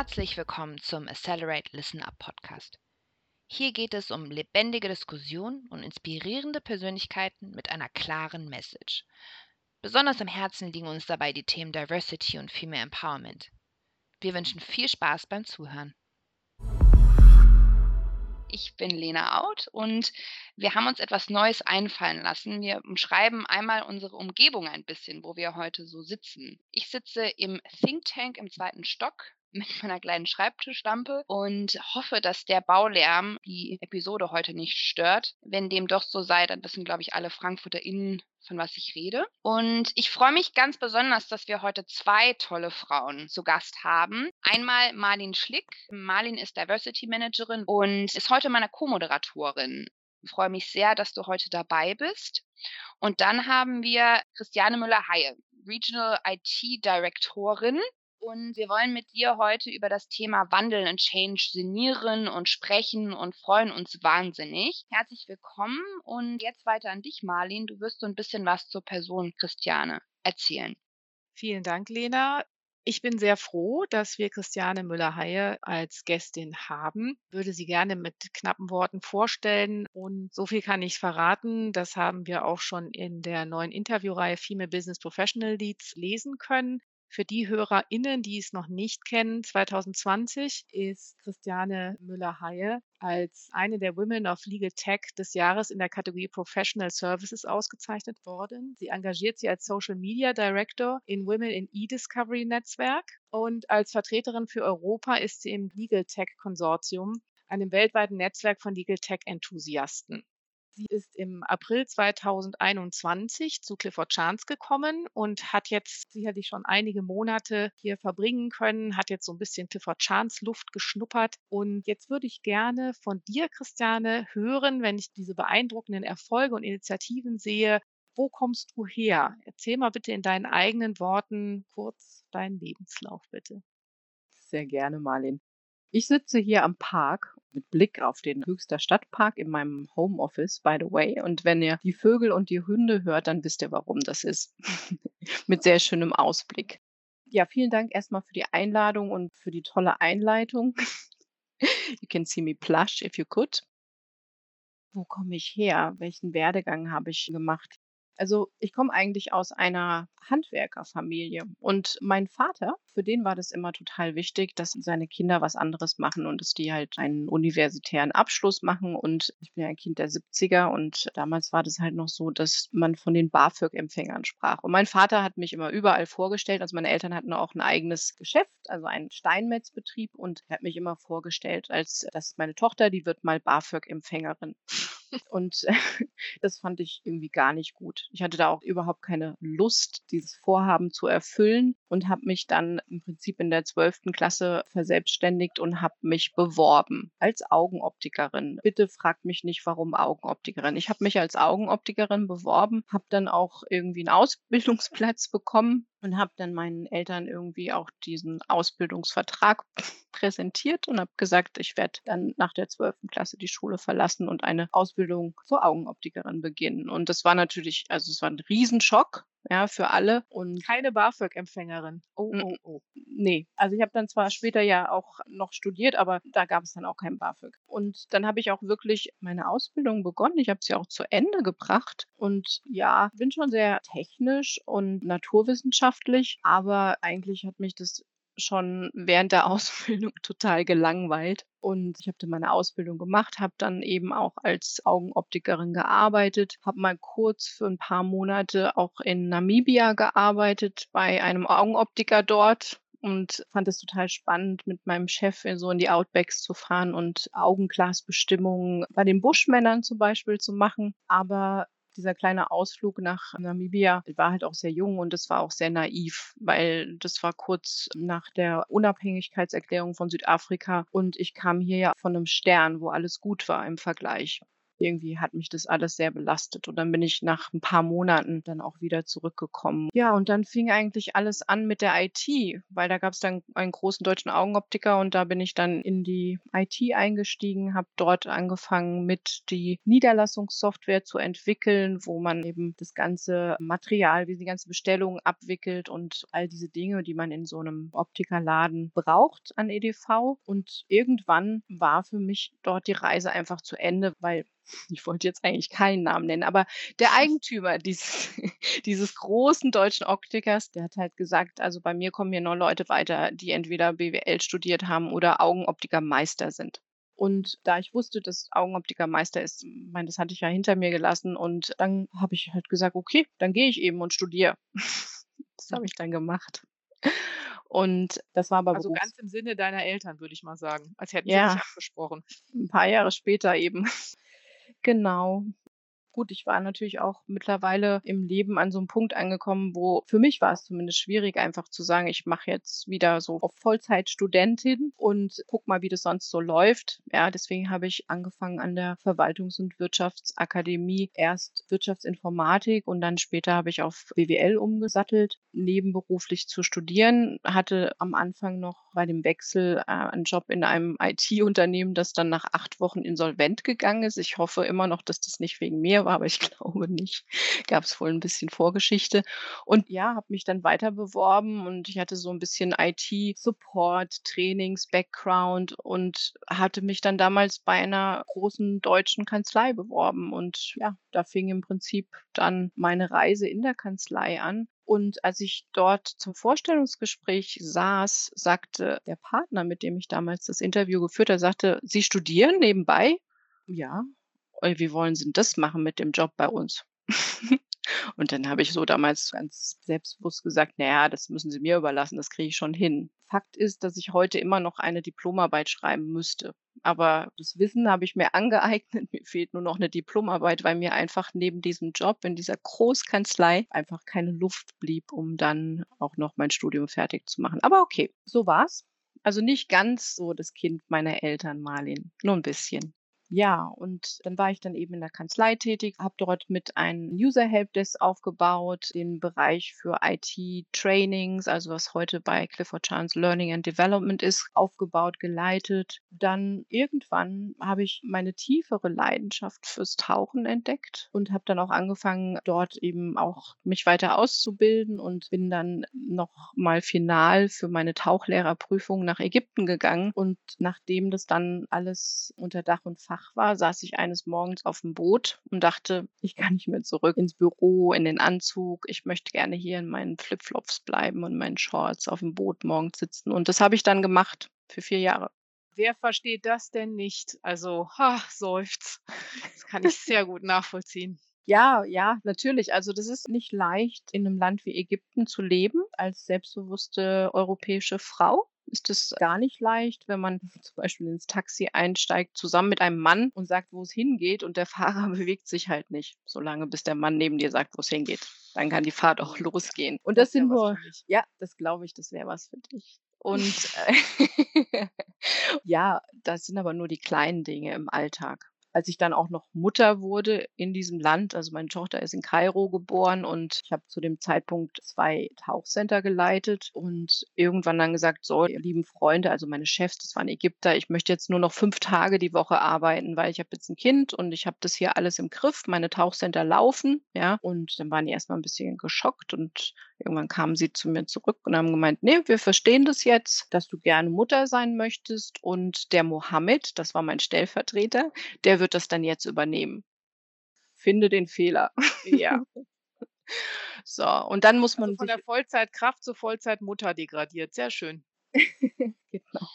Herzlich willkommen zum Accelerate Listen Up Podcast. Hier geht es um lebendige Diskussionen und inspirierende Persönlichkeiten mit einer klaren Message. Besonders am Herzen liegen uns dabei die Themen Diversity und Female Empowerment. Wir wünschen viel Spaß beim Zuhören. Ich bin Lena Out und wir haben uns etwas Neues einfallen lassen. Wir umschreiben einmal unsere Umgebung ein bisschen, wo wir heute so sitzen. Ich sitze im Think Tank im zweiten Stock mit meiner kleinen Schreibtischlampe und hoffe, dass der Baulärm die Episode heute nicht stört. Wenn dem doch so sei, dann wissen, glaube ich, alle FrankfurterInnen, von was ich rede. Und ich freue mich ganz besonders, dass wir heute zwei tolle Frauen zu Gast haben. Einmal Marlin Schlick. Marlin ist Diversity Managerin und ist heute meine Co-Moderatorin. Ich freue mich sehr, dass du heute dabei bist. Und dann haben wir Christiane Müller-Haie, Regional IT Direktorin und wir wollen mit dir heute über das Thema Wandel und Change sinnieren und sprechen und freuen uns wahnsinnig. Herzlich willkommen und jetzt weiter an dich, Marlin. Du wirst so ein bisschen was zur Person Christiane erzählen. Vielen Dank, Lena. Ich bin sehr froh, dass wir Christiane Müller-Heie als Gästin haben. Würde sie gerne mit knappen Worten vorstellen. Und so viel kann ich verraten. Das haben wir auch schon in der neuen Interviewreihe Female Business Professional Leads lesen können. Für die HörerInnen, die es noch nicht kennen, 2020 ist Christiane Müller-Haie als eine der Women of Legal Tech des Jahres in der Kategorie Professional Services ausgezeichnet worden. Sie engagiert sich als Social Media Director in Women in E-Discovery Netzwerk und als Vertreterin für Europa ist sie im Legal Tech Konsortium, einem weltweiten Netzwerk von Legal Tech Enthusiasten. Sie ist im April 2021 zu Clifford Chance gekommen und hat jetzt sicherlich schon einige Monate hier verbringen können, hat jetzt so ein bisschen Clifford Chance Luft geschnuppert. Und jetzt würde ich gerne von dir, Christiane, hören, wenn ich diese beeindruckenden Erfolge und Initiativen sehe. Wo kommst du her? Erzähl mal bitte in deinen eigenen Worten kurz deinen Lebenslauf, bitte. Sehr gerne, Marlin. Ich sitze hier am Park mit Blick auf den Höchster Stadtpark in meinem Homeoffice, by the way. Und wenn ihr die Vögel und die Hunde hört, dann wisst ihr, warum das ist. mit sehr schönem Ausblick. Ja, vielen Dank erstmal für die Einladung und für die tolle Einleitung. you can see me plush if you could. Wo komme ich her? Welchen Werdegang habe ich gemacht? Also ich komme eigentlich aus einer Handwerkerfamilie und mein Vater, für den war das immer total wichtig, dass seine Kinder was anderes machen und dass die halt einen universitären Abschluss machen. Und ich bin ja ein Kind der 70er und damals war das halt noch so, dass man von den BAföG-Empfängern sprach. Und mein Vater hat mich immer überall vorgestellt. Also meine Eltern hatten auch ein eigenes Geschäft, also einen Steinmetzbetrieb und er hat mich immer vorgestellt, als das ist meine Tochter, die wird mal BAföG-Empfängerin. Und das fand ich irgendwie gar nicht gut. Ich hatte da auch überhaupt keine Lust, dieses Vorhaben zu erfüllen und habe mich dann im Prinzip in der zwölften Klasse verselbstständigt und habe mich beworben als Augenoptikerin. Bitte fragt mich nicht, warum Augenoptikerin. Ich habe mich als Augenoptikerin beworben, habe dann auch irgendwie einen Ausbildungsplatz bekommen und habe dann meinen Eltern irgendwie auch diesen Ausbildungsvertrag präsentiert und habe gesagt, ich werde dann nach der zwölften Klasse die Schule verlassen und eine Ausbildung zur Augenoptikerin beginnen. Und das war natürlich, also es war ein Riesenschock, ja, für alle. Und Keine BAföG-Empfängerin. Oh, oh, oh. Nee, also ich habe dann zwar später ja auch noch studiert, aber da gab es dann auch kein BAföG. Und dann habe ich auch wirklich meine Ausbildung begonnen. Ich habe sie auch zu Ende gebracht. Und ja, bin schon sehr technisch und naturwissenschaftlich, aber eigentlich hat mich das schon während der Ausbildung total gelangweilt. Und ich habe dann meine Ausbildung gemacht, habe dann eben auch als Augenoptikerin gearbeitet, habe mal kurz für ein paar Monate auch in Namibia gearbeitet bei einem Augenoptiker dort und fand es total spannend, mit meinem Chef so in die Outbacks zu fahren und Augenglasbestimmungen bei den Buschmännern zum Beispiel zu machen. Aber dieser kleine Ausflug nach Namibia war halt auch sehr jung und es war auch sehr naiv, weil das war kurz nach der Unabhängigkeitserklärung von Südafrika und ich kam hier ja von einem Stern, wo alles gut war im Vergleich. Irgendwie hat mich das alles sehr belastet. Und dann bin ich nach ein paar Monaten dann auch wieder zurückgekommen. Ja, und dann fing eigentlich alles an mit der IT, weil da gab es dann einen großen deutschen Augenoptiker und da bin ich dann in die IT eingestiegen, habe dort angefangen mit die Niederlassungssoftware zu entwickeln, wo man eben das ganze Material, wie die ganze Bestellung abwickelt und all diese Dinge, die man in so einem Optikerladen braucht an EDV. Und irgendwann war für mich dort die Reise einfach zu Ende, weil ich wollte jetzt eigentlich keinen Namen nennen, aber der Eigentümer dieses, dieses großen deutschen Optikers, der hat halt gesagt, also bei mir kommen hier nur Leute weiter, die entweder BWL studiert haben oder Augenoptikermeister sind. Und da ich wusste, dass Augenoptikermeister ist, meine, das hatte ich ja hinter mir gelassen. Und dann habe ich halt gesagt, okay, dann gehe ich eben und studiere. das habe ich dann gemacht. Und das war aber Also Berufs ganz im Sinne deiner Eltern, würde ich mal sagen. Als hätten sie Ja. dich abgesprochen. ein paar Jahre später eben. Genau. Gut, ich war natürlich auch mittlerweile im Leben an so einem Punkt angekommen, wo für mich war es zumindest schwierig, einfach zu sagen, ich mache jetzt wieder so auf Vollzeitstudentin und guck mal, wie das sonst so läuft. Ja, deswegen habe ich angefangen an der Verwaltungs- und Wirtschaftsakademie erst Wirtschaftsinformatik und dann später habe ich auf BWL umgesattelt, nebenberuflich zu studieren, hatte am Anfang noch bei dem Wechsel äh, einen Job in einem IT-Unternehmen, das dann nach acht Wochen insolvent gegangen ist. Ich hoffe immer noch, dass das nicht wegen mir war, aber ich glaube nicht. Gab es wohl ein bisschen Vorgeschichte. Und ja, habe mich dann weiter beworben und ich hatte so ein bisschen IT-Support, Trainings, Background und hatte mich dann damals bei einer großen deutschen Kanzlei beworben. Und ja, da fing im Prinzip dann meine Reise in der Kanzlei an. Und als ich dort zum Vorstellungsgespräch saß, sagte der Partner, mit dem ich damals das Interview geführt habe, sagte, Sie studieren nebenbei? Ja. "Ui, Wie wollen Sie das machen mit dem Job bei uns? Und dann habe ich so damals ganz selbstbewusst gesagt, naja, das müssen Sie mir überlassen, das kriege ich schon hin. Fakt ist, dass ich heute immer noch eine Diplomarbeit schreiben müsste. Aber das Wissen habe ich mir angeeignet. Mir fehlt nur noch eine Diplomarbeit, weil mir einfach neben diesem Job in dieser Großkanzlei einfach keine Luft blieb, um dann auch noch mein Studium fertig zu machen. Aber okay, so war's. Also nicht ganz so das Kind meiner Eltern, Marlin. Nur ein bisschen. Ja, und dann war ich dann eben in der Kanzlei tätig, habe dort mit einem User Helpdesk aufgebaut, den Bereich für IT-Trainings, also was heute bei Clifford Chance Learning and Development ist, aufgebaut, geleitet. Dann irgendwann habe ich meine tiefere Leidenschaft fürs Tauchen entdeckt und habe dann auch angefangen, dort eben auch mich weiter auszubilden und bin dann noch mal final für meine Tauchlehrerprüfung nach Ägypten gegangen. Und nachdem das dann alles unter Dach und Fach war, saß ich eines Morgens auf dem Boot und dachte, ich kann nicht mehr zurück ins Büro, in den Anzug. Ich möchte gerne hier in meinen Flipflops bleiben und meinen Shorts auf dem Boot morgens sitzen. Und das habe ich dann gemacht für vier Jahre. Wer versteht das denn nicht? Also, ha, seufzt. Das kann ich sehr gut nachvollziehen. Ja, ja, natürlich. Also das ist nicht leicht, in einem Land wie Ägypten zu leben als selbstbewusste europäische Frau. Ist es gar nicht leicht, wenn man zum Beispiel ins Taxi einsteigt, zusammen mit einem Mann und sagt, wo es hingeht und der Fahrer bewegt sich halt nicht, solange bis der Mann neben dir sagt, wo es hingeht. Dann kann die Fahrt auch losgehen. Und das, Das sind nur, ja, das glaube ich, das wäre was für dich. Und äh, ja, das sind aber nur die kleinen Dinge im Alltag. Als ich dann auch noch Mutter wurde in diesem Land, also meine Tochter ist in Kairo geboren und ich habe zu dem Zeitpunkt zwei Tauchcenter geleitet und irgendwann dann gesagt, so, ihr lieben Freunde, also meine Chefs, das waren Ägypter, ich möchte jetzt nur noch fünf Tage die Woche arbeiten, weil ich habe jetzt ein Kind und ich habe das hier alles im Griff, meine Tauchcenter laufen, ja, und dann waren die erstmal ein bisschen geschockt und Irgendwann kamen sie zu mir zurück und haben gemeint, nee, wir verstehen das jetzt, dass du gerne Mutter sein möchtest. Und der Mohammed, das war mein Stellvertreter, der wird das dann jetzt übernehmen. Finde den Fehler. Ja. So, und dann muss man Also von der Vollzeitkraft zur Vollzeitmutter degradiert. Sehr schön. Genau.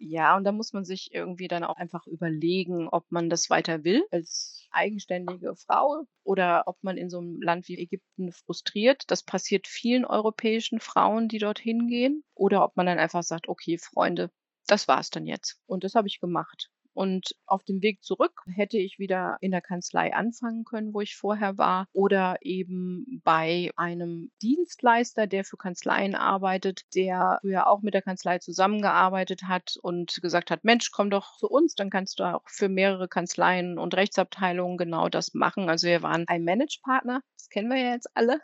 Ja, und da muss man sich irgendwie dann auch einfach überlegen, ob man das weiter will als eigenständige Frau oder ob man in so einem Land wie Ägypten frustriert. Das passiert vielen europäischen Frauen, die dorthin gehen. Oder ob man dann einfach sagt, okay, Freunde, das war's dann jetzt. Und das habe ich gemacht. Und auf dem Weg zurück hätte ich wieder in der Kanzlei anfangen können, wo ich vorher war, oder eben bei einem Dienstleister, der für Kanzleien arbeitet, der früher auch mit der Kanzlei zusammengearbeitet hat und gesagt hat, Mensch, komm doch zu uns, dann kannst du auch für mehrere Kanzleien und Rechtsabteilungen genau das machen. Also wir waren ein Manage-Partner, das kennen wir ja jetzt alle.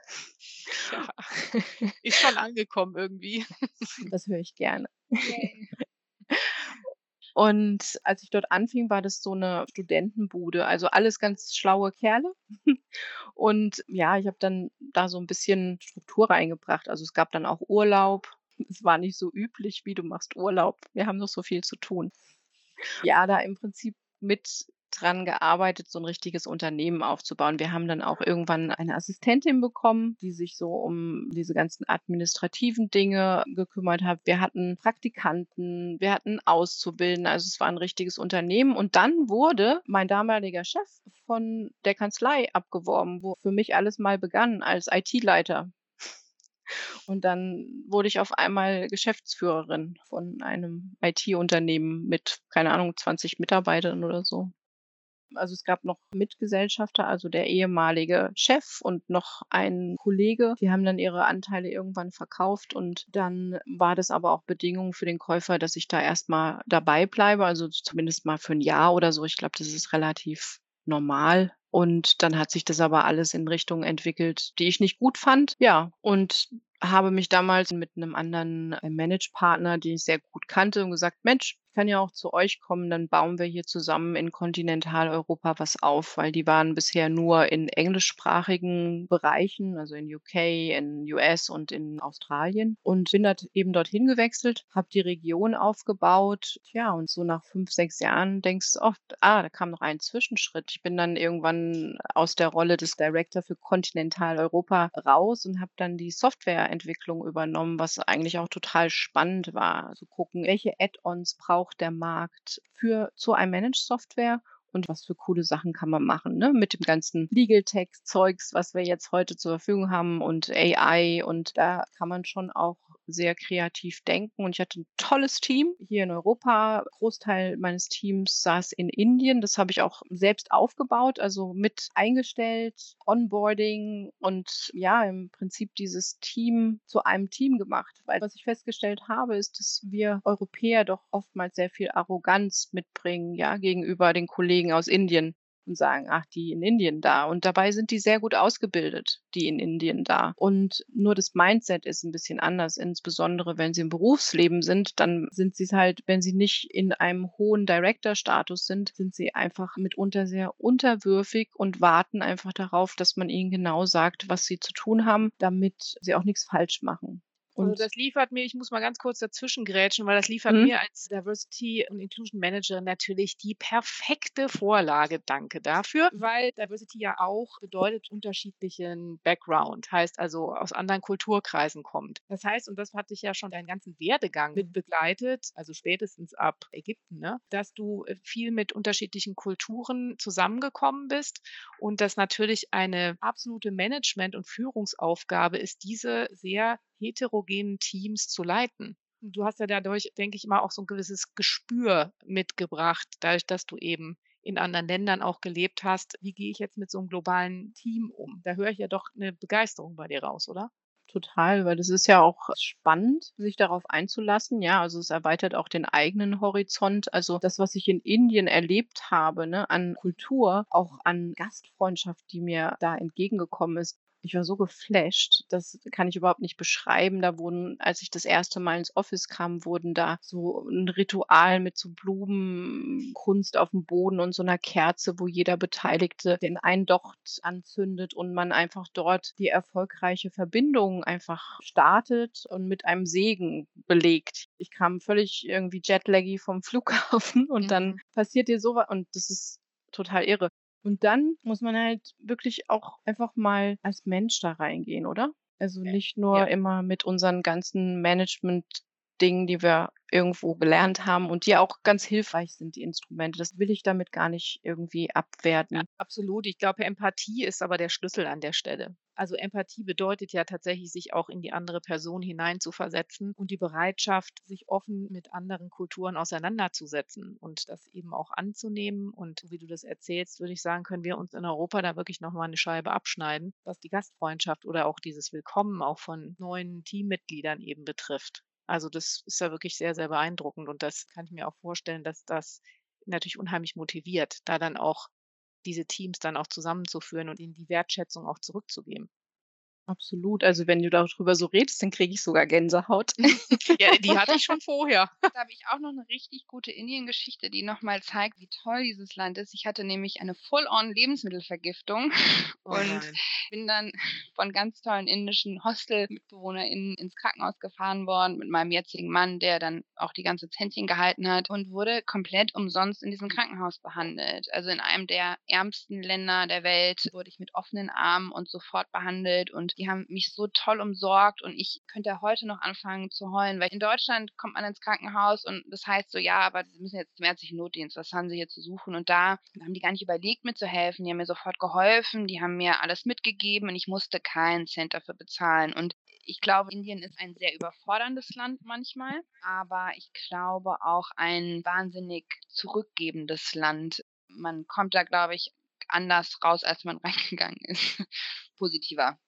Ja, ist schon angekommen irgendwie. Das höre ich gerne. Okay. Und als ich dort anfing, war das so eine Studentenbude, also alles ganz schlaue Kerle. Und ja, ich habe dann da so ein bisschen Struktur reingebracht. Also es gab dann auch Urlaub. Es war nicht so üblich, wie du machst Urlaub. Wir haben noch so viel zu tun. Ja, da im Prinzip mit dran gearbeitet, so ein richtiges Unternehmen aufzubauen. Wir haben dann auch irgendwann eine Assistentin bekommen, die sich so um diese ganzen administrativen Dinge gekümmert hat. Wir hatten Praktikanten, wir hatten Auszubildende, also es war ein richtiges Unternehmen. Und dann wurde mein damaliger Chef von der Kanzlei abgeworben, wo für mich alles mal begann als IT-Leiter. Und dann wurde ich auf einmal Geschäftsführerin von einem IT-Unternehmen mit, keine Ahnung, 20 Mitarbeitern oder so. Also es gab noch Mitgesellschafter, also der ehemalige Chef und noch ein Kollege. Die haben dann ihre Anteile irgendwann verkauft und dann war das aber auch Bedingung für den Käufer, dass ich da erstmal dabei bleibe, also zumindest mal für ein Jahr oder so. Ich glaube, das ist relativ normal. Und dann hat sich das aber alles in Richtungen entwickelt, die ich nicht gut fand. Ja, und habe mich damals mit einem anderen äh, Manage-Partner, den ich sehr gut kannte, und gesagt, Mensch, kann ja auch zu euch kommen, dann bauen wir hier zusammen in Kontinentaleuropa was auf, weil die waren bisher nur in englischsprachigen Bereichen, also in UK, in US und in Australien und bin dort eben dorthin gewechselt, habe die Region aufgebaut, ja, und so nach fünf, sechs Jahren denkst du oft, ah, da kam noch ein Zwischenschritt. Ich bin dann irgendwann aus der Rolle des Director für Kontinentaleuropa raus und habe dann die Softwareentwicklung übernommen, was eigentlich auch total spannend war. Also gucken, welche Add-ons braucht braucht der Markt für so ein Managed-Software und was für coole Sachen kann man machen, ne? Mit dem ganzen Legal Text Zeugs, was wir jetzt heute zur Verfügung haben und AI und da kann man schon auch sehr kreativ denken und ich hatte ein tolles Team hier in Europa. Großteil meines Teams saß in Indien. Das habe ich auch selbst aufgebaut, also mit eingestellt, Onboarding und ja, im Prinzip dieses Team zu einem Team gemacht. Weil was ich festgestellt habe, ist, dass wir Europäer doch oftmals sehr viel Arroganz mitbringen, ja, gegenüber den Kollegen aus Indien und sagen, ach, die in Indien da. Und dabei sind die sehr gut ausgebildet, die in Indien da. Und nur das Mindset ist ein bisschen anders, insbesondere wenn sie im Berufsleben sind, dann sind sie es halt, wenn sie nicht in einem hohen Director-Status sind, sind sie einfach mitunter sehr unterwürfig und warten einfach darauf, dass man ihnen genau sagt, was sie zu tun haben, damit sie auch nichts falsch machen. Also und also das liefert mir, ich muss mal ganz kurz dazwischen grätschen, weil das liefert mhm. mir als Diversity und Inclusion Manager natürlich die perfekte Vorlage. Danke dafür, weil Diversity ja auch bedeutet unterschiedlichen Background, heißt also aus anderen Kulturkreisen kommt. Das heißt, und das hatte ich ja schon deinen ganzen Werdegang mit begleitet, also spätestens ab Ägypten, ne, dass du äh, viel mit unterschiedlichen Kulturen zusammengekommen bist und dass natürlich eine absolute Management- und Führungsaufgabe ist, diese sehr heterogenen Teams zu leiten. Du hast ja dadurch, denke ich mal, auch so ein gewisses Gespür mitgebracht, dadurch, dass du eben in anderen Ländern auch gelebt hast. Wie gehe ich jetzt mit so einem globalen Team um? Da höre ich ja doch eine Begeisterung bei dir raus, oder? Total, weil das ist ja auch spannend, sich darauf einzulassen. Ja, also es erweitert auch den eigenen Horizont. Also das, was ich in Indien erlebt habe, ne, an Kultur, auch an Gastfreundschaft, die mir da entgegengekommen ist, ich war so geflasht, das kann ich überhaupt nicht beschreiben. Da wurden, als ich das erste Mal ins Office kam, wurden da so ein Ritual mit so Blumenkunst auf dem Boden und so einer Kerze, wo jeder Beteiligte den einen Docht anzündet und man einfach dort die erfolgreiche Verbindung einfach startet und mit einem Segen belegt. Ich kam völlig irgendwie jetlaggy vom Flughafen und mhm. dann passiert dir sowas und das ist total irre. Und dann muss man halt wirklich auch einfach mal als Mensch da reingehen, oder? Also nicht nur ja. immer mit unseren ganzen Management Dingen, die wir irgendwo gelernt haben und die auch ganz hilfreich sind, die Instrumente. Das will ich damit gar nicht irgendwie abwerten. Ja, absolut. Ich glaube, Empathie ist aber der Schlüssel an der Stelle. Also Empathie bedeutet ja tatsächlich, sich auch in die andere Person hineinzuversetzen und die Bereitschaft, sich offen mit anderen Kulturen auseinanderzusetzen und das eben auch anzunehmen. Und wie du das erzählst, würde ich sagen, können wir uns in Europa da wirklich nochmal eine Scheibe abschneiden, was die Gastfreundschaft oder auch dieses Willkommen auch von neuen Teammitgliedern eben betrifft. Also das ist ja wirklich sehr, sehr beeindruckend und das kann ich mir auch vorstellen, dass das natürlich unheimlich motiviert, da dann auch diese Teams dann auch zusammenzuführen und ihnen die Wertschätzung auch zurückzugeben. Absolut. Also wenn du darüber so redest, dann kriege ich sogar Gänsehaut. Ja, die hatte ich schon vorher. Da habe ich auch noch eine richtig gute Indien-Geschichte, die nochmal zeigt, wie toll dieses Land ist. Ich hatte nämlich eine Full-on-Lebensmittelvergiftung Oh und bin dann von ganz tollen indischen Hostel-MitbewohnerInnen ins Krankenhaus gefahren worden mit meinem jetzigen Mann, der dann auch die ganze Zentchen gehalten hat und wurde komplett umsonst in diesem Krankenhaus behandelt. Also in einem der ärmsten Länder der Welt wurde ich mit offenen Armen und sofort behandelt und die haben mich so toll umsorgt und ich könnte heute noch anfangen zu heulen, weil in Deutschland kommt man ins Krankenhaus und das heißt so, ja, aber sie müssen jetzt zum ärztlichen Notdienst, was haben sie hier zu suchen? Und da haben die gar nicht überlegt, mir zu helfen. Die haben mir sofort geholfen, die haben mir alles mitgegeben und ich musste keinen Cent dafür bezahlen. Und ich glaube, Indien ist ein sehr überforderndes Land manchmal, aber ich glaube auch ein wahnsinnig zurückgebendes Land. Man kommt da, glaube ich, anders raus, als man reingegangen ist. Positiver.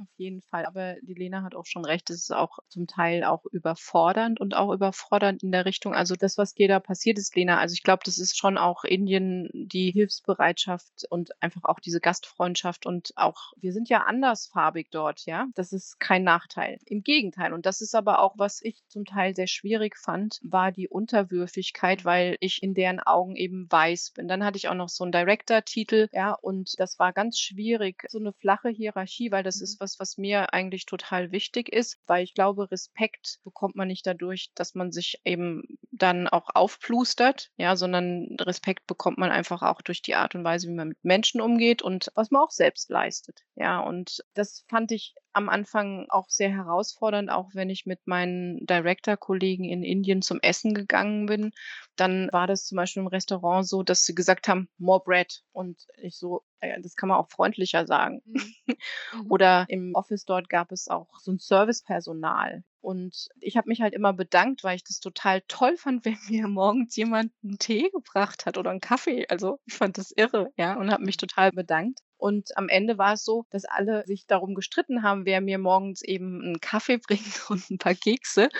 Auf jeden Fall. Aber die Lena hat auch schon recht, es ist auch zum Teil auch überfordernd und auch überfordernd in der Richtung. Also das, was dir da passiert ist, Lena, also ich glaube, das ist schon auch Indien, die Hilfsbereitschaft und einfach auch diese Gastfreundschaft und auch, wir sind ja andersfarbig dort, ja. Das ist kein Nachteil. Im Gegenteil. Und das ist aber auch, was ich zum Teil sehr schwierig fand, war die Unterwürfigkeit, weil ich in deren Augen eben weiß bin. Dann hatte ich auch noch so einen Director-Titel, ja, und das war ganz schwierig, so eine flache Hierarchie, weil das ist was, was mir eigentlich total wichtig ist, weil ich glaube, Respekt bekommt man nicht dadurch, dass man sich eben dann auch aufplustert, ja, sondern Respekt bekommt man einfach auch durch die Art und Weise, wie man mit Menschen umgeht und was man auch selbst leistet, ja, und das fand ich am Anfang auch sehr herausfordernd, auch wenn ich mit meinen Director-Kollegen in Indien zum Essen gegangen bin. Dann war das zum Beispiel im Restaurant so, dass sie gesagt haben, more bread. Und ich so, äh, das kann man auch freundlicher sagen. Mhm. Oder im Office dort gab es auch so ein Servicepersonal. Und ich habe mich halt immer bedankt, weil ich das total toll fand, wenn mir morgens jemand einen Tee gebracht hat oder einen Kaffee. Also ich fand das irre, ja, und habe mich total bedankt. Und am Ende war es so, dass alle sich darum gestritten haben, wer mir morgens eben einen Kaffee bringt und ein paar Kekse.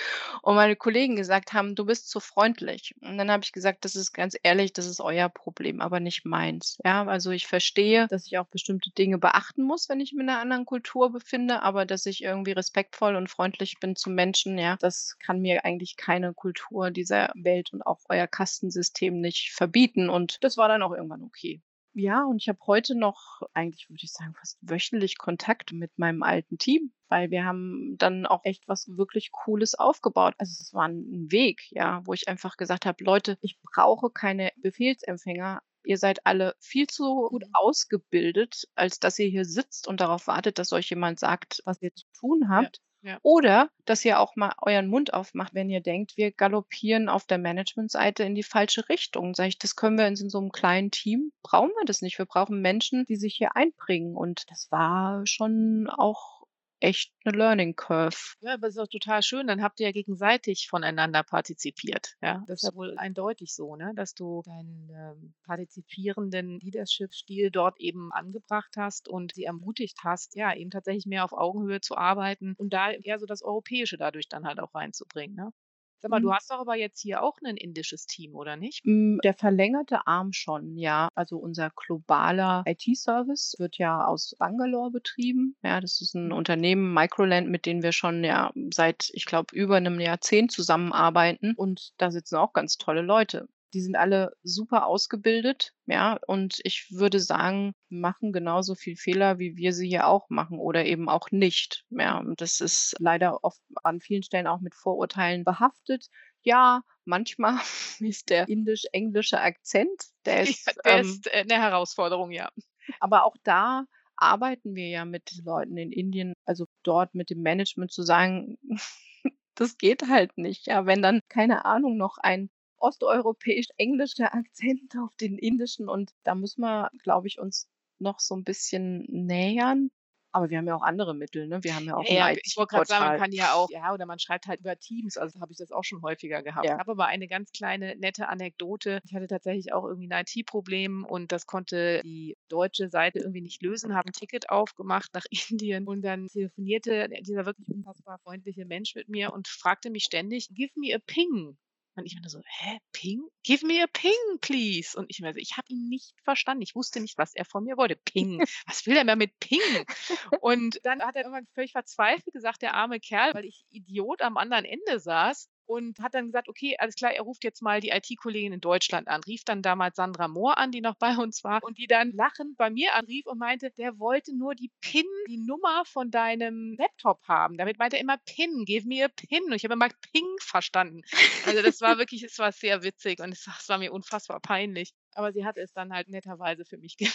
Und meine Kollegen gesagt haben, du bist zu freundlich. Und dann habe ich gesagt, das ist ganz ehrlich, das ist euer Problem, aber nicht meins. Ja, also ich verstehe, dass ich auch bestimmte Dinge beachten muss, wenn ich mich in einer anderen Kultur befinde, aber dass ich irgendwie respektvoll und freundlich bin zu Menschen, ja, das kann mir eigentlich keine Kultur dieser Welt und auch euer Kastensystem nicht verbieten. Und das war dann auch irgendwann okay. Ja, und ich habe heute noch eigentlich, würde ich sagen, fast wöchentlich Kontakt mit meinem alten Team, weil wir haben dann auch echt was wirklich Cooles aufgebaut. Also es war ein Weg, ja, wo ich einfach gesagt habe, Leute, ich brauche keine Befehlsempfänger. Ihr seid alle viel zu gut ausgebildet, als dass ihr hier sitzt und darauf wartet, dass euch jemand sagt, was ihr zu tun habt. ja. Oder dass ihr auch mal euren Mund aufmacht, wenn ihr denkt, wir galoppieren auf der Managementseite in die falsche Richtung. Sag ich, das können wir in so einem kleinen Team, brauchen wir das nicht. Wir brauchen Menschen, die sich hier einbringen. Und das war schon auch echt eine Learning Curve. Ja, aber es ist auch total schön. Dann habt ihr ja gegenseitig voneinander partizipiert. Ja, das ist ja wohl eindeutig so, ne? dass du deinen ähm, partizipierenden Leadership-Stil dort eben angebracht hast und sie ermutigt hast, ja, eben tatsächlich mehr auf Augenhöhe zu arbeiten und da eher so das Europäische dadurch dann halt auch reinzubringen. Ne? Sag mal, du Mhm. hast doch aber jetzt hier auch ein indisches Team, oder nicht? Der verlängerte Arm schon, ja. Also unser globaler IT-Service wird ja aus Bangalore betrieben. Ja, das ist ein Unternehmen, Microland, mit denen wir schon ja seit, ich glaube, über einem Jahrzehnt zusammenarbeiten. Und da sitzen auch ganz tolle Leute. Die sind alle super ausgebildet, ja, und ich würde sagen, machen genauso viel Fehler, wie wir sie hier auch machen oder eben auch nicht. Ja, und das ist leider oft an vielen Stellen auch mit Vorurteilen behaftet. Ja, manchmal ist der indisch-englische Akzent, der ist, Ja, der ähm, ist äh, eine Herausforderung, ja. aber auch da arbeiten wir ja mit Leuten in Indien, also dort mit dem Management zu sagen, das geht halt nicht. Ja, wenn dann, keine Ahnung, noch ein osteuropäisch-englischer Akzent auf den indischen und da müssen wir, glaube ich, uns noch so ein bisschen nähern. Aber wir haben ja auch andere Mittel, ne? Wir haben ja auch Ja, ein ja, ich wollte gerade sagen, man kann ja auch ja, oder man schreibt halt über Teams, also habe ich das auch schon häufiger gehabt. Ich Ja. habe aber eine ganz kleine nette Anekdote. Ich hatte tatsächlich auch irgendwie ein IT-Problem und das konnte die deutsche Seite irgendwie nicht lösen, habe ein Ticket aufgemacht nach Indien und dann telefonierte dieser wirklich unfassbar freundliche Mensch mit mir und fragte mich ständig: „Give me a ping.“ Und ich meinte so: „Hä, Ping? Give me a ping, please.“ Und ich meinte, ich habe ihn nicht verstanden. Ich wusste nicht, was er von mir wollte. Ping. Was will er mir mit Ping? Und dann hat er irgendwann völlig verzweifelt gesagt, der arme Kerl, weil ich Idiot am anderen Ende saß und hat dann gesagt, okay, alles klar, er ruft jetzt mal die IT-Kollegin in Deutschland an. Rief dann damals Sandra Mohr an, die noch bei uns war und die dann lachend bei mir anrief und meinte, der wollte nur die PIN, die Nummer von deinem Laptop haben. Damit meinte er immer PIN, give me a PIN. Und ich habe immer Ping verstanden. Also das war wirklich, es war sehr witzig und es, war mir unfassbar peinlich. Aber sie hatte es dann halt netterweise für mich ge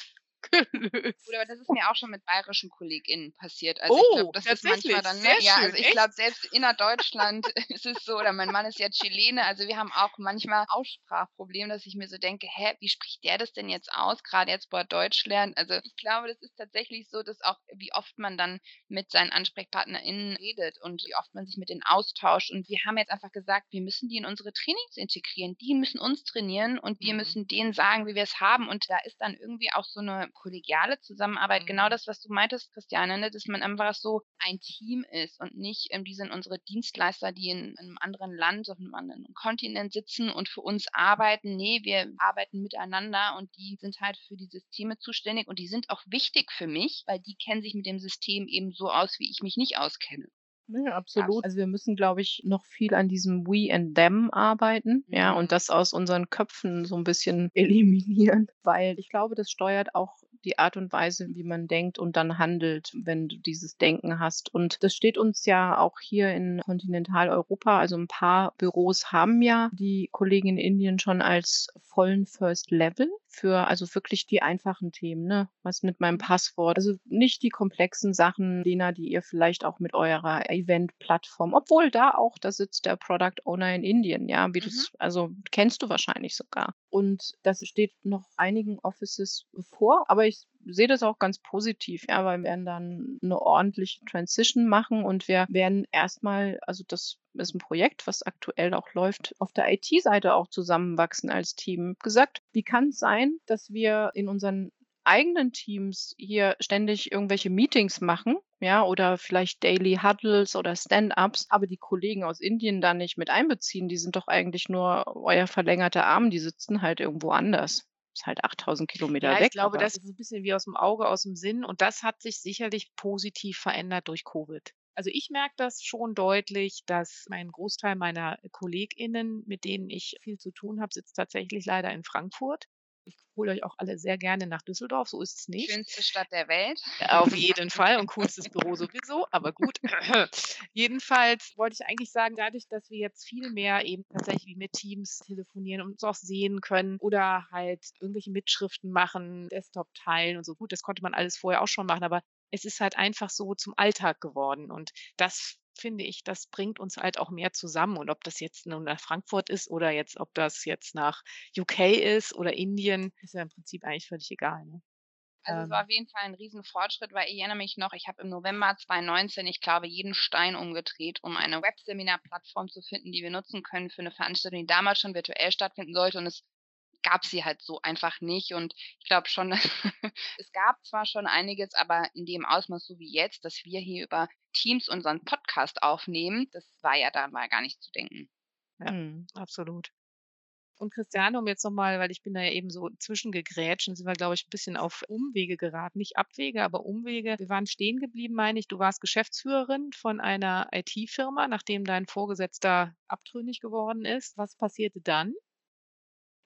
gelöst. Aber das ist mir auch schon mit bayerischen KollegInnen passiert. Also ich Oh, glaube, das ist manchmal tatsächlich? dann, ne? Sehr Ja, schön, also ich glaube, selbst innerdeutschland ist es so, oder mein Mann ist ja Chilene, also wir haben auch manchmal Aussprachprobleme, dass ich mir so denke, hä, wie spricht der das denn jetzt aus, gerade jetzt, wo er Deutsch lernt? Also ich glaube, das ist tatsächlich so, dass auch, wie oft man dann mit seinen AnsprechpartnerInnen redet und wie oft man sich mit denen austauscht. Und wir haben jetzt einfach gesagt, wir müssen die in unsere Trainings integrieren. Die müssen uns trainieren und wir Mhm. müssen denen sagen, wie wir es haben. Und da ist dann irgendwie auch so eine kollegiale Zusammenarbeit, genau Mhm. das, was du meintest, Christiane, ne? dass man einfach so ein Team ist und nicht, ähm, die sind unsere Dienstleister, die in einem anderen Land, auf einem anderen Kontinent sitzen und für uns arbeiten. Nee, wir arbeiten miteinander und die sind halt für die Systeme zuständig und die sind auch wichtig für mich, weil die kennen sich mit dem System eben so aus, wie ich mich nicht auskenne. Ja, absolut. Also wir müssen, glaube ich, noch viel an diesem We and Them arbeiten, ja, Mhm. und das aus unseren Köpfen so ein bisschen eliminieren, weil ich glaube, das steuert auch die Art und Weise, wie man denkt und dann handelt, wenn du dieses Denken hast. Und das steht uns ja auch hier in Kontinentaleuropa, also ein paar Büros haben ja die Kollegen in Indien schon als vollen First Level für also wirklich die einfachen Themen, ne? Was mit meinem Passwort, also nicht die komplexen Sachen, Lena, die ihr vielleicht auch mit eurer Event-Plattform, obwohl da auch, da sitzt der Product Owner in Indien, ja, wie Mhm. das, also kennst du wahrscheinlich sogar. Und das steht noch einigen Offices bevor, aber ich sehe das auch ganz positiv, ja, weil wir werden dann eine ordentliche Transition machen und wir werden erstmal, also das ist ein Projekt, was aktuell auch läuft, auf der IT-Seite auch zusammenwachsen als Team. Gesagt, wie kann es sein, dass wir in unseren eigenen Teams hier ständig irgendwelche Meetings machen, ja, oder vielleicht Daily Huddles oder Stand-ups, aber die Kollegen aus Indien da nicht mit einbeziehen, die sind doch eigentlich nur euer verlängerter Arm, die sitzen halt irgendwo anders. Ist halt 8000 Kilometer Ja, weg. ich glaube, das ist ein bisschen wie aus dem Auge, aus dem Sinn und das hat sich sicherlich positiv verändert durch Covid. Also, ich merke das schon deutlich, dass mein Großteil meiner KollegInnen, mit denen ich viel zu tun habe, sitzt tatsächlich leider in Frankfurt. Ich hole euch auch alle sehr gerne nach Düsseldorf, so ist es nicht. Schönste Stadt der Welt. Auf jeden Fall und coolstes Büro sowieso, aber gut. Jedenfalls wollte ich eigentlich sagen, dadurch, dass wir jetzt viel mehr eben tatsächlich mit Teams telefonieren und uns auch sehen können oder halt irgendwelche Mitschriften machen, Desktop teilen und so. Gut, das konnte man alles vorher auch schon machen, aber es ist halt einfach so zum Alltag geworden und das finde ich, das bringt uns halt auch mehr zusammen und ob das jetzt nun nach Frankfurt ist oder jetzt, ob das jetzt nach UK ist oder Indien, ist ja im Prinzip eigentlich völlig egal. Ne? Also es Ähm. war auf jeden Fall ein Riesenfortschritt, weil ich erinnere mich noch, ich habe im November 2019, ich glaube, jeden Stein umgedreht, um eine Webseminar-Plattform zu finden, die wir nutzen können für eine Veranstaltung, die damals schon virtuell stattfinden sollte. Und es gab sie halt so einfach nicht. Und ich glaube schon, es gab zwar schon einiges, aber in dem Ausmaß so wie jetzt, dass wir hier über Teams unseren Podcast aufnehmen, das war ja da mal gar nicht zu denken. Ja. Mhm. Absolut. Und Christiane, um jetzt nochmal, weil ich bin da ja eben so zwischengegrätscht, dann sind wir, glaube ich, ein bisschen auf Umwege geraten. Nicht Abwege, aber Umwege. Wir waren stehen geblieben, meine ich. Du warst Geschäftsführerin von einer IT-Firma, nachdem dein Vorgesetzter abtrünnig geworden ist. Was passierte dann?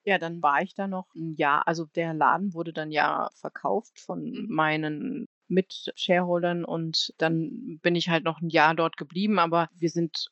Ja, dann war ich da noch ein Jahr also der Laden wurde dann ja verkauft von meinen Mit-Shareholdern und dann bin ich halt noch ein Jahr dort geblieben, aber wir sind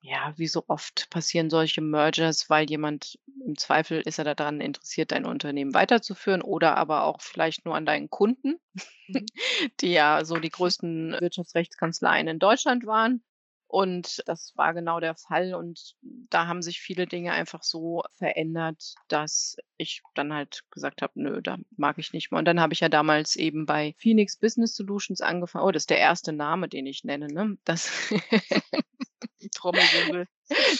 ja, wie so oft passieren solche Mergers, weil jemand im Zweifel ist er daran interessiert, dein Unternehmen weiterzuführen oder aber auch vielleicht nur an deinen Kunden, Mhm. die ja so die größten Wirtschaftsrechtskanzleien in Deutschland waren. Und das war genau der Fall. Und da haben sich viele Dinge einfach so verändert, dass ich dann halt gesagt habe, nö, da mag ich nicht mehr. Und dann habe ich ja damals eben bei Phoenix Business Solutions angefangen. Oh, das ist der erste Name, den ich nenne, ne? Das Trommelwirbel.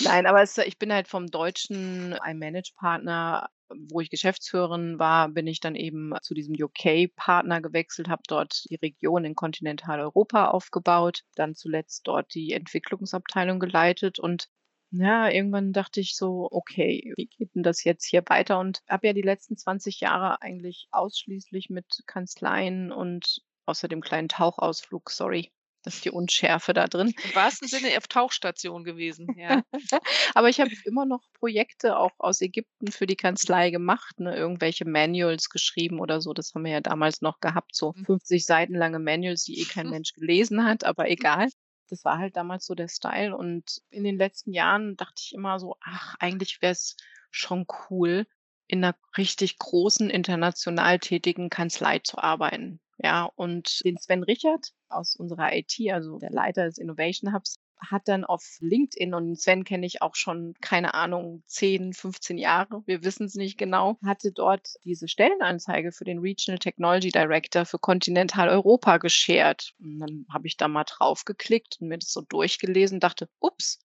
Nein, aber es, ich bin halt vom deutschen iManage-Partner wo ich Geschäftsführerin war, bin ich dann eben zu diesem UK-Partner gewechselt, habe dort die Region in Kontinentaleuropa aufgebaut, dann zuletzt dort die Entwicklungsabteilung geleitet und ja, irgendwann dachte ich so, okay, wie geht denn das jetzt hier weiter? Und habe ja die letzten 20 Jahre eigentlich ausschließlich mit Kanzleien und außer dem kleinen Tauchausflug, sorry, das ist die Unschärfe da drin. Im wahrsten Sinne auf Tauchstation gewesen, ja. Aber ich habe immer noch Projekte auch aus Ägypten für die Kanzlei gemacht, ne? irgendwelche Manuals geschrieben oder so. Das haben wir ja damals noch gehabt, so 50 mhm. Seiten lange Manuals, die eh kein Mensch gelesen hat, aber egal. Das war halt damals so der Style. Und in den letzten Jahren dachte ich immer so, ach, eigentlich wäre es schon cool, in einer richtig großen, international tätigen Kanzlei zu arbeiten. Ja, und den Sven Richard aus unserer IT, also der Leiter des Innovation Hubs, hat dann auf LinkedIn und Sven kenne ich auch schon, keine Ahnung, 10, 15 Jahre, wir wissen es nicht genau, hatte dort diese Stellenanzeige für den Regional Technology Director für Kontinentaleuropa geshared. Und dann habe ich da mal drauf geklickt und mir das so durchgelesen, dachte, ups,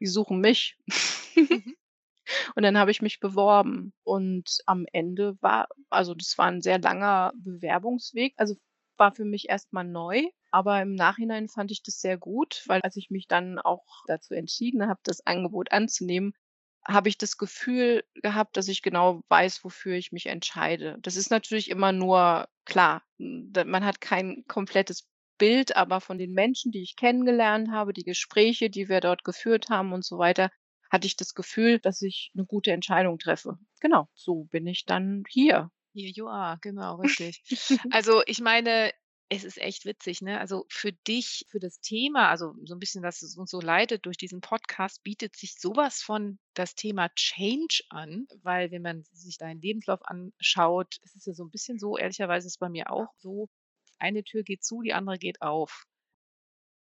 die suchen mich. Mhm. Und dann habe ich mich beworben. Und am Ende war, also das war ein sehr langer Bewerbungsweg. Also war für mich erstmal neu, aber im Nachhinein fand ich das sehr gut, weil als ich mich dann auch dazu entschieden habe, das Angebot anzunehmen, habe ich das Gefühl gehabt, dass ich genau weiß, wofür ich mich entscheide. Das ist natürlich immer nur klar, man hat kein komplettes Bild, aber von den Menschen, die ich kennengelernt habe, die Gespräche, die wir dort geführt haben und so weiter, hatte ich das Gefühl, dass ich eine gute Entscheidung treffe. Genau, so bin ich dann hier. Here you are, genau, richtig. Also, ich meine, es ist echt witzig, ne? Also, für dich, für das Thema, also, so ein bisschen, dass es uns so leitet durch diesen Podcast, bietet sich sowas von das Thema Change an, weil wenn man sich deinen Lebenslauf anschaut, ist es ja so ein bisschen so, ehrlicherweise ist es bei mir auch so, eine Tür geht zu, die andere geht auf.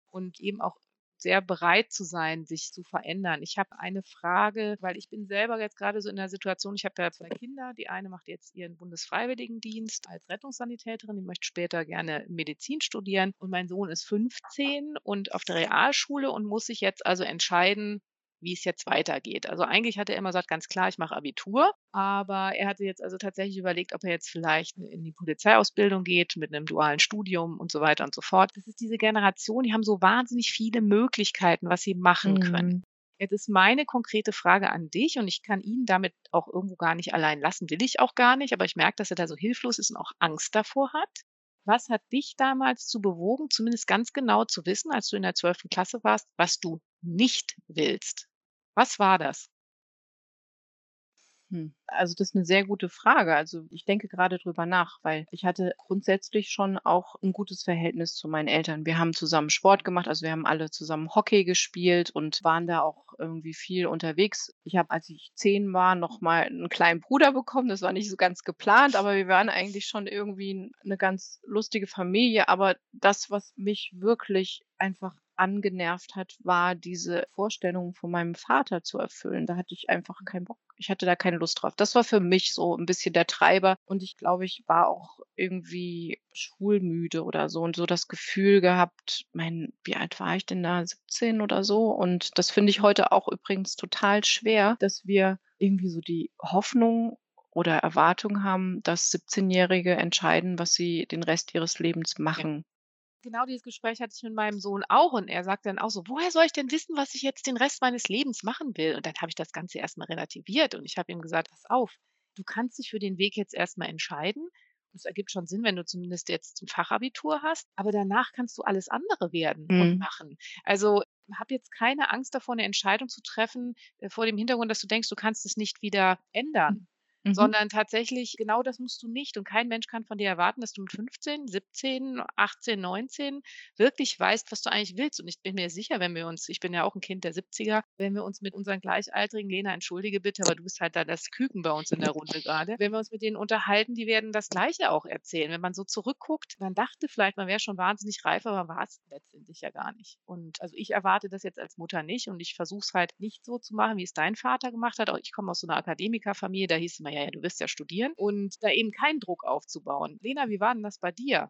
Und eben auch sehr bereit zu sein, sich zu verändern. Ich habe eine Frage, weil ich bin selber jetzt gerade so in der Situation, ich habe ja zwei Kinder. Die eine macht jetzt ihren Bundesfreiwilligendienst als Rettungssanitäterin, die möchte später gerne Medizin studieren und mein Sohn ist 15 und auf der Realschule und muss sich jetzt also entscheiden, wie es jetzt weitergeht. Also eigentlich hat er immer gesagt, ganz klar, ich mache Abitur, aber er hatte jetzt also tatsächlich überlegt, ob er jetzt vielleicht in die Polizeiausbildung geht mit einem dualen Studium und so weiter und so fort. Das ist diese Generation, die haben so wahnsinnig viele Möglichkeiten, was sie machen mhm. können. Jetzt ist meine konkrete Frage an dich und ich kann ihn damit auch irgendwo gar nicht allein lassen, will ich auch gar nicht, aber ich merke, dass er da so hilflos ist und auch Angst davor hat. Was hat dich damals zu bewogen, zumindest ganz genau zu wissen, als du in der 12. Klasse warst, was du nicht willst? Was war das? Hm, also das ist eine sehr gute Frage. Also, ich denke gerade drüber nach, weil ich hatte grundsätzlich schon auch ein gutes Verhältnis zu meinen Eltern. Wir haben zusammen Sport gemacht, also wir haben alle zusammen Hockey gespielt und waren da auch irgendwie viel unterwegs. Ich habe, als ich zehn war, noch mal 'n kleinen Bruder bekommen. Das war nicht so ganz geplant, aber wir waren eigentlich schon irgendwie eine ganz lustige Familie. Aber das, was mich wirklich einfach angenervt hat, war diese Vorstellung von meinem Vater zu erfüllen. Da hatte ich einfach keinen Bock. Ich hatte da keine Lust drauf. Das war für mich so ein bisschen der Treiber. Und ich glaube, ich war auch irgendwie schulmüde oder so und so das Gefühl gehabt, mein, wie alt war ich denn da? 17 oder so? Und das finde ich heute auch übrigens total schwer, dass wir irgendwie so die Hoffnung oder Erwartung haben, dass 17-Jährige entscheiden, was sie den Rest ihres Lebens machen genau dieses Gespräch hatte ich mit meinem Sohn auch und er sagt dann auch so, woher soll ich denn wissen, was ich jetzt den Rest meines Lebens machen will? Und dann habe ich das Ganze erstmal relativiert und ich habe ihm gesagt, pass auf, du kannst dich für den Weg jetzt erstmal entscheiden. Es ergibt schon Sinn, wenn du zumindest jetzt ein Fachabitur hast, aber danach kannst du alles andere werden mhm. und machen. Also hab jetzt keine Angst davor, eine Entscheidung zu treffen, äh, vor dem Hintergrund, dass du denkst, du kannst es nicht wieder ändern. Mhm. sondern tatsächlich, genau das musst du nicht. Und kein Mensch kann von dir erwarten, dass du mit 15, 17, 18, 19 wirklich weißt, was du eigentlich willst. Und ich bin mir sicher, wenn wir uns, ich bin ja auch ein Kind der 70er, wenn wir uns mit unseren Gleichaltrigen, Lena, entschuldige bitte, aber du bist halt da das Küken bei uns in der Runde gerade, wenn wir uns mit denen unterhalten, die werden das Gleiche auch erzählen. Wenn man so zurückguckt, man dachte vielleicht, man wäre schon wahnsinnig reif, aber war es letztendlich ja gar nicht. Und also ich erwarte das jetzt als Mutter nicht und ich versuche es halt nicht so zu machen, wie es dein Vater gemacht hat. Ich komme aus so einer Akademikerfamilie, da hieß es immer, ja, ja, du wirst ja studieren und da eben keinen Druck aufzubauen. Lena, wie war denn das bei dir?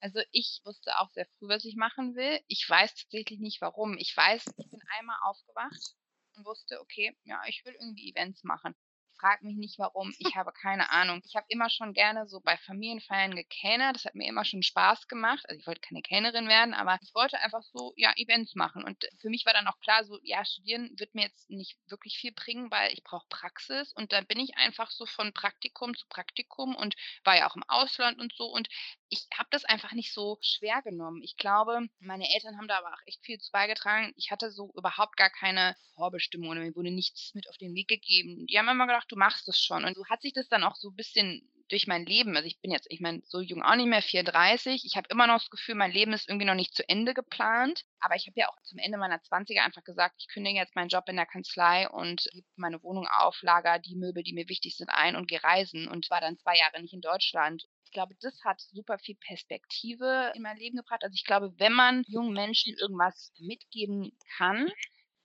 Also ich wusste auch sehr früh, was ich machen will. Ich weiß tatsächlich nicht warum. Ich weiß, ich bin einmal aufgewacht und wusste, okay, ja, ich will irgendwie Events machen frag mich nicht warum, ich habe keine Ahnung. Ich habe immer schon gerne so bei Familienfeiern gekellnert, das hat mir immer schon Spaß gemacht. Also ich wollte keine Kellnerin werden, aber ich wollte einfach so, ja, Events machen. Und für mich war dann auch klar, so, ja, studieren wird mir jetzt nicht wirklich viel bringen, weil ich brauche Praxis. Und dann bin ich einfach so von Praktikum zu Praktikum und war ja auch im Ausland und so. Und ich habe das einfach nicht so schwer genommen. Ich glaube, meine Eltern haben da aber auch echt viel zu beigetragen. Ich hatte so überhaupt gar keine Vorbestimmung mir wurde nichts mit auf den Weg gegeben. Die haben immer gedacht, du machst es schon. Und so hat sich das dann auch so ein bisschen durch mein Leben, also ich bin jetzt, ich meine, so jung auch nicht mehr, 34. Ich habe immer noch das Gefühl, mein Leben ist irgendwie noch nicht zu Ende geplant. Aber ich habe ja auch zum Ende meiner 20er einfach gesagt, ich kündige jetzt meinen Job in der Kanzlei und gebe meine Wohnung auf, lager die Möbel, die mir wichtig sind, ein und gehe reisen und war dann zwei Jahre nicht in Deutschland. Ich glaube, das hat super viel Perspektive in mein Leben gebracht. Also ich glaube, wenn man jungen Menschen irgendwas mitgeben kann,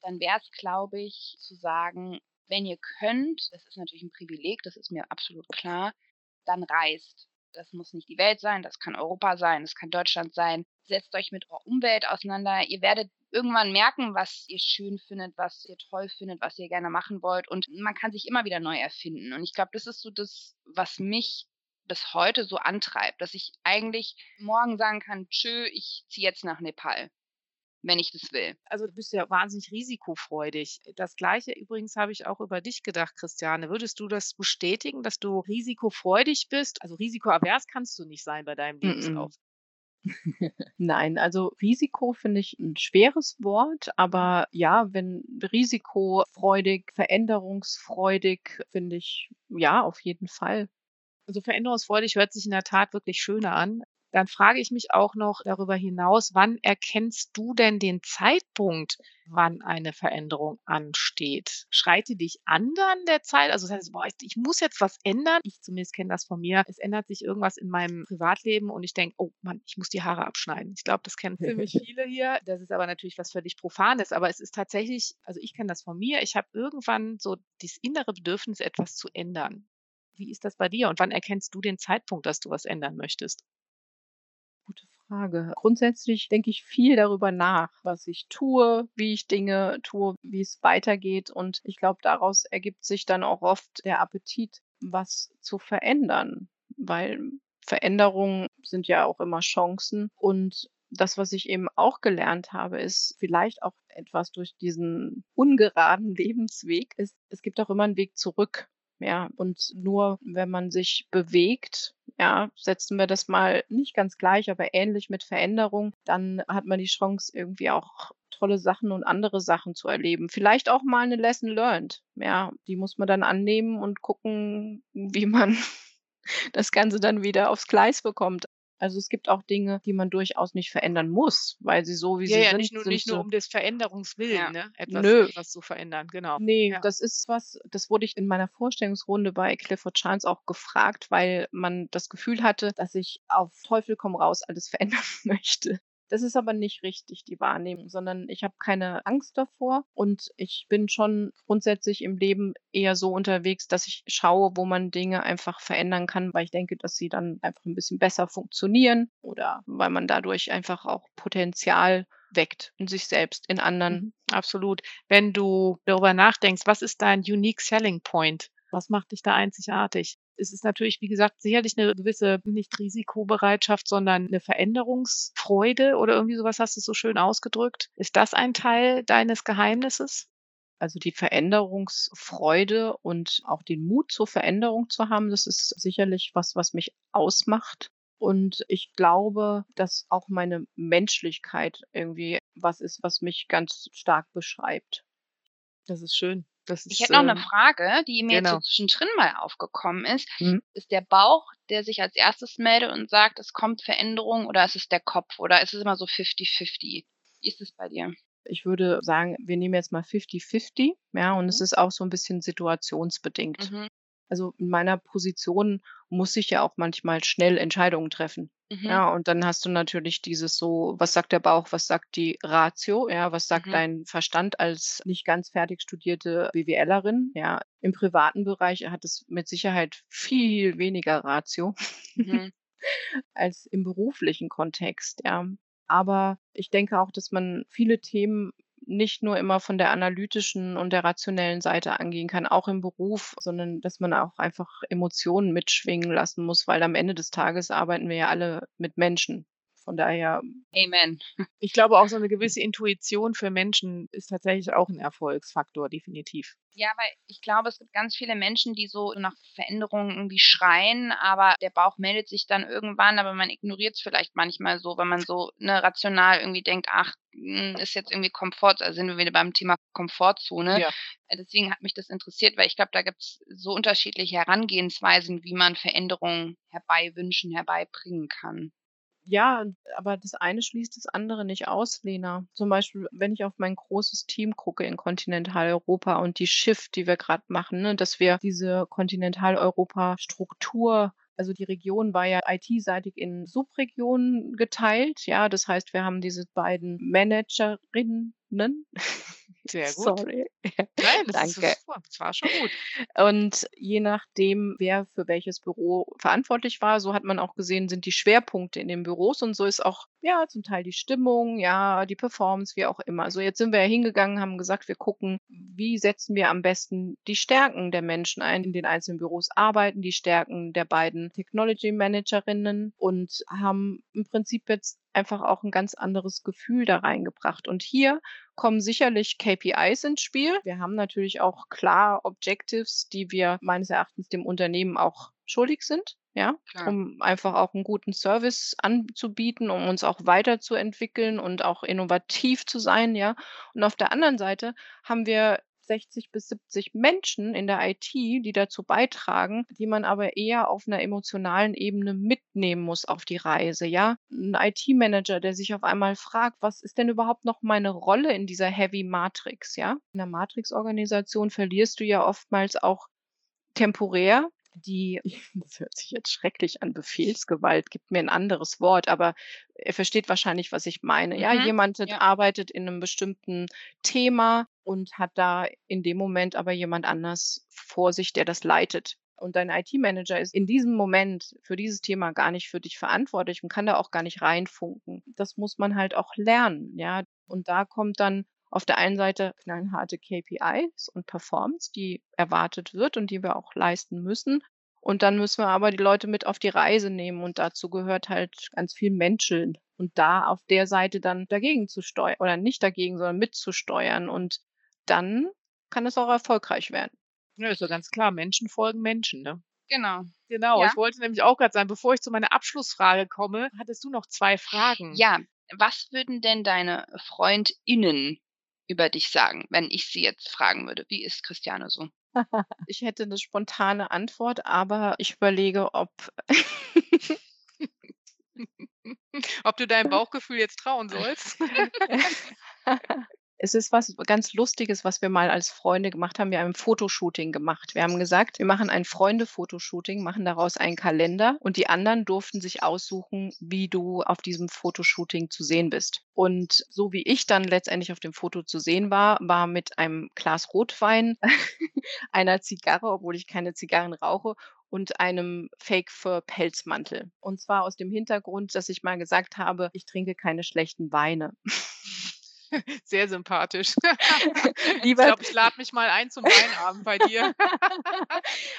dann wäre es, glaube ich, zu sagen, wenn ihr könnt, das ist natürlich ein Privileg, das ist mir absolut klar, dann reist. Das muss nicht die Welt sein, das kann Europa sein, das kann Deutschland sein. Setzt euch mit eurer Umwelt auseinander. Ihr werdet irgendwann merken, was ihr schön findet, was ihr toll findet, was ihr gerne machen wollt. Und man kann sich immer wieder neu erfinden. Und ich glaube, das ist so das, was mich bis heute so antreibt, dass ich eigentlich morgen sagen kann, tschö, ich ziehe jetzt nach Nepal wenn ich das will. Also du bist ja wahnsinnig risikofreudig. Das gleiche übrigens habe ich auch über dich gedacht, Christiane. Würdest du das bestätigen, dass du risikofreudig bist? Also risikoavers kannst du nicht sein bei deinem Lebenslauf. Nein, also Risiko finde ich ein schweres Wort, aber ja, wenn risikofreudig, veränderungsfreudig, finde ich ja auf jeden Fall. Also veränderungsfreudig hört sich in der Tat wirklich schöner an. Dann frage ich mich auch noch darüber hinaus, wann erkennst du denn den Zeitpunkt, wann eine Veränderung ansteht? Schreite dich an dann der Zeit? Also das heißt, boah, ich muss jetzt was ändern. Ich zumindest kenne das von mir. Es ändert sich irgendwas in meinem Privatleben und ich denke, oh Mann, ich muss die Haare abschneiden. Ich glaube, das kennen ziemlich viele hier. Das ist aber natürlich was völlig Profanes. Aber es ist tatsächlich, also ich kenne das von mir. Ich habe irgendwann so das innere Bedürfnis, etwas zu ändern. Wie ist das bei dir und wann erkennst du den Zeitpunkt, dass du was ändern möchtest? Frage. Grundsätzlich denke ich viel darüber nach, was ich tue, wie ich Dinge tue, wie es weitergeht. Und ich glaube, daraus ergibt sich dann auch oft der Appetit, was zu verändern, weil Veränderungen sind ja auch immer Chancen. Und das, was ich eben auch gelernt habe, ist vielleicht auch etwas durch diesen ungeraden Lebensweg, ist, es gibt auch immer einen Weg zurück. Ja, und nur wenn man sich bewegt, ja, setzen wir das mal nicht ganz gleich, aber ähnlich mit Veränderung, dann hat man die Chance, irgendwie auch tolle Sachen und andere Sachen zu erleben. Vielleicht auch mal eine Lesson learned. Ja, die muss man dann annehmen und gucken, wie man das Ganze dann wieder aufs Gleis bekommt. Also es gibt auch Dinge, die man durchaus nicht verändern muss, weil sie so wie ja, sie ja, sind. Nicht nur, sind nicht nur sie, um des Veränderungswillen, Ja. ne? Etwas, Nö. etwas zu verändern, genau. Nee, Ja. das ist was, das wurde ich in meiner Vorstellungsrunde bei Clifford Chance auch gefragt, weil man das Gefühl hatte, dass ich auf Teufel komm raus alles verändern möchte. Das ist aber nicht richtig, die Wahrnehmung, sondern ich habe keine Angst davor und ich bin schon grundsätzlich im Leben eher so unterwegs, dass ich schaue, wo man Dinge einfach verändern kann, weil ich denke, dass sie dann einfach ein bisschen besser funktionieren oder weil man dadurch einfach auch Potenzial weckt in sich selbst, in anderen. Mhm, absolut. Wenn du darüber nachdenkst, was ist dein unique selling point? Was macht dich da einzigartig? Es ist natürlich, wie gesagt, sicherlich eine gewisse nicht Risikobereitschaft, sondern eine Veränderungsfreude oder irgendwie sowas hast du so schön ausgedrückt. Ist das ein Teil deines Geheimnisses? Also die Veränderungsfreude und auch den Mut zur Veränderung zu haben, das ist sicherlich was, was mich ausmacht. Und ich glaube, dass auch meine Menschlichkeit irgendwie was ist, was mich ganz stark beschreibt. Das ist schön. Das ist, Ich hätte noch eine ähm, Frage, die mir jetzt so genau. zwischendrin mal aufgekommen ist. Mhm. Ist der Bauch, der sich als erstes meldet und sagt, es kommt Veränderung oder ist es der Kopf oder ist es immer so 50-50? Wie ist es bei dir? Ich würde sagen, wir nehmen jetzt mal 50-50, ja, und es Mhm. ist auch so ein bisschen situationsbedingt. Mhm. Also, in meiner Position muss ich ja auch manchmal schnell Entscheidungen treffen. Mhm. Ja, und dann hast du natürlich dieses so, was sagt der Bauch, was sagt die Ratio, ja, was sagt Mhm. dein Verstand als nicht ganz fertig studierte BWLerin, ja. Im privaten Bereich hat es mit Sicherheit viel weniger Ratio Mhm. als im beruflichen Kontext, ja. Aber ich denke auch, dass man viele Themen nicht nur immer von der analytischen und der rationellen Seite angehen kann, auch im Beruf, sondern dass man auch einfach Emotionen mitschwingen lassen muss, weil am Ende des Tages arbeiten wir ja alle mit Menschen. Von daher, Amen. Ich glaube auch so eine gewisse Intuition für Menschen ist tatsächlich auch ein Erfolgsfaktor, definitiv. Ja, weil ich glaube, es gibt ganz viele Menschen, die so nach Veränderungen irgendwie schreien, aber der Bauch meldet sich dann irgendwann, aber man ignoriert es vielleicht manchmal so, wenn man so ne, rational irgendwie denkt, ach, hm, ist jetzt irgendwie Komfort, also sind wir wieder beim Thema Komfortzone. Ja. Äh, Deswegen hat mich das interessiert, weil ich glaube, da gibt es so unterschiedliche Herangehensweisen, wie man Veränderungen herbeiwünschen, herbeibringen kann. Ja, aber das eine schließt das andere nicht aus, Lena. Zum Beispiel, wenn ich auf mein großes Team gucke in Kontinentaleuropa und die Shift, die wir gerade machen, ne, dass wir diese Kontinentaleuropa-Struktur also die Region war ja IT-seitig in Subregionen geteilt. Ja, das heißt, wir haben diese beiden Managerinnen. Sehr gut. Sorry. Nein, das, ist, Danke. super. das war schon gut. Und je nachdem, wer für welches Büro verantwortlich war, so hat man auch gesehen, sind die Schwerpunkte in den Büros und so ist auch, ja, zum Teil die Stimmung, ja, die Performance, wie auch immer. Also jetzt sind wir ja hingegangen, haben gesagt, wir gucken, wie setzen wir am besten die Stärken der Menschen ein, in den einzelnen Büros arbeiten, die Stärken der beiden Technology Managerinnen und haben im Prinzip jetzt einfach auch ein ganz anderes Gefühl da reingebracht. Und hier kommen sicherlich KPIs ins Spiel. Wir haben natürlich auch klar Objectives, die wir meines Erachtens dem Unternehmen auch schuldig sind. Ja, Klar. um einfach auch einen guten Service anzubieten, um uns auch weiterzuentwickeln und auch innovativ zu sein, ja. Und auf der anderen Seite haben wir 60 bis 70 Menschen in der IT, die dazu beitragen, die man aber eher auf einer emotionalen Ebene mitnehmen muss auf die Reise, ja. Ein IT-Manager, der sich auf einmal fragt, was ist denn überhaupt noch meine Rolle in dieser Heavy Matrix, ja? In der Matrix-Organisation verlierst du ja oftmals auch temporär die, das hört sich jetzt schrecklich an, Befehlsgewalt, gibt mir ein anderes Wort, aber er versteht wahrscheinlich, was ich meine. Ja, Mhm, jemand ja. arbeitet in einem bestimmten Thema und hat da in dem Moment aber jemand anders vor sich, der das leitet. Und dein IT-Manager ist in diesem Moment für dieses Thema gar nicht für dich verantwortlich und kann da auch gar nicht reinfunken. Das muss man halt auch lernen, ja. Und da kommt dann auf der einen Seite knallharte KPIs und Performance, die erwartet wird und die wir auch leisten müssen. Und dann müssen wir aber die Leute mit auf die Reise nehmen und dazu gehört halt ganz viel Menscheln und da auf der Seite dann dagegen zu steuern oder nicht dagegen, sondern mitzusteuern und dann kann es auch erfolgreich werden. Ja, ist ja ganz klar. Menschen folgen Menschen, ne? Genau. Genau. Ja. Ich wollte nämlich auch gerade sagen, bevor ich zu meiner Abschlussfrage komme, hattest du noch zwei Fragen. Ja, was würden denn deine FreundInnen über dich sagen, wenn ich sie jetzt fragen würde? Wie ist Christiane so? Ich hätte eine spontane Antwort, aber ich überlege, ob Ob du deinem Bauchgefühl jetzt trauen sollst? Es ist was ganz Lustiges, was wir mal als Freunde gemacht haben. Wir haben ein Fotoshooting gemacht. Wir haben gesagt, wir machen ein Freunde-Fotoshooting, machen daraus einen Kalender und die anderen durften sich aussuchen, wie du auf diesem Fotoshooting zu sehen bist. Und so wie ich dann letztendlich auf dem Foto zu sehen war, war mit einem Glas Rotwein, einer Zigarre, obwohl ich keine Zigarren rauche, und einem Fake Fur Pelzmantel. Und zwar aus dem Hintergrund, dass ich mal gesagt habe, ich trinke keine schlechten Weine. Sehr sympathisch. ich Lieber glaube, ich lade mich mal ein zum Weinabend bei dir.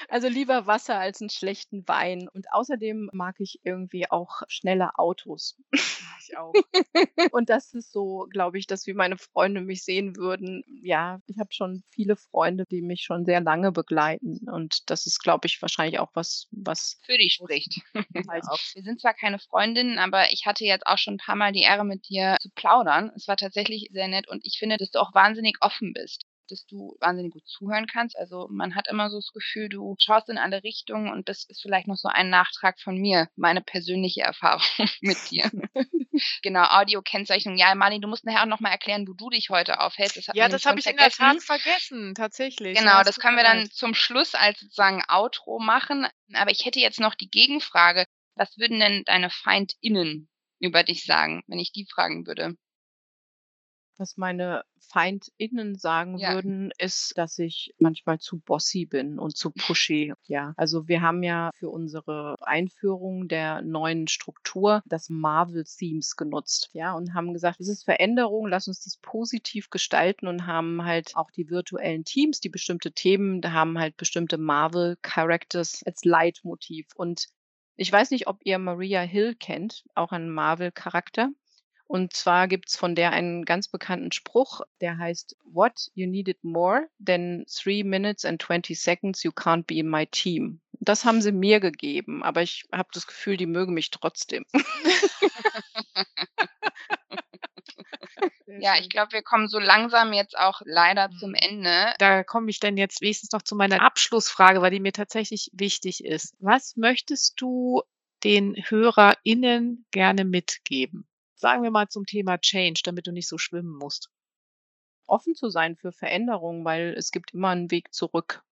Also lieber Wasser als einen schlechten Wein. Und außerdem mag ich irgendwie auch schnelle Autos. Ich auch. Und das ist so, glaube ich, dass wie meine Freunde mich sehen würden. Ja, ich habe schon viele Freunde, die mich schon sehr lange begleiten. Und das ist, glaube ich, wahrscheinlich auch was, was Für dich spricht. Wir sind zwar keine Freundinnen, aber ich hatte jetzt auch schon ein paar Mal die Ehre, mit dir zu plaudern. Es war tatsächlich sehr nett und ich finde, dass du auch wahnsinnig offen bist. dass du wahnsinnig gut zuhören kannst. Also man hat immer so das Gefühl, du schaust in alle Richtungen und das ist vielleicht noch so ein Nachtrag von mir, meine persönliche Erfahrung mit dir. genau, Audio-Kennzeichnung. Ja, Marlin, du musst nachher auch nochmal erklären, wo du dich heute aufhältst. Das ja, das habe ich vergessen. in der Tat vergessen, tatsächlich. Genau, das können wir dann zum Schluss als sozusagen Outro machen. Aber ich hätte jetzt noch die Gegenfrage. Was würden denn deine FeindInnen über dich sagen, wenn ich die fragen würde? Was meine FeindInnen sagen Ja. würden, ist, dass ich manchmal zu bossy bin und zu pushy. Ja, also wir haben ja für unsere Einführung der neuen Struktur das Marvel-Themes genutzt, ja, und haben gesagt, es ist Veränderung, lass uns das positiv gestalten und haben halt auch die virtuellen Teams, die bestimmte Themen, da haben halt bestimmte Marvel-Characters als Leitmotiv. Und ich weiß nicht, ob ihr Maria Hill kennt, auch ein Marvel-Charakter. Und zwar gibt's von der einen ganz bekannten Spruch, der heißt, What you needed more than three minutes and 20 seconds, you can't be in my team. Das haben sie mir gegeben, aber ich habe das Gefühl, die mögen mich trotzdem. Ja, ich glaube, wir kommen so langsam jetzt auch leider zum mhm. Ende. Da komme ich dann jetzt wenigstens noch zu meiner Abschlussfrage, weil die mir tatsächlich wichtig ist. Was möchtest du den HörerInnen gerne mitgeben? Sagen wir mal zum Thema Change, damit du nicht so schwimmen musst. Offen zu sein für Veränderungen, weil es gibt immer einen Weg zurück.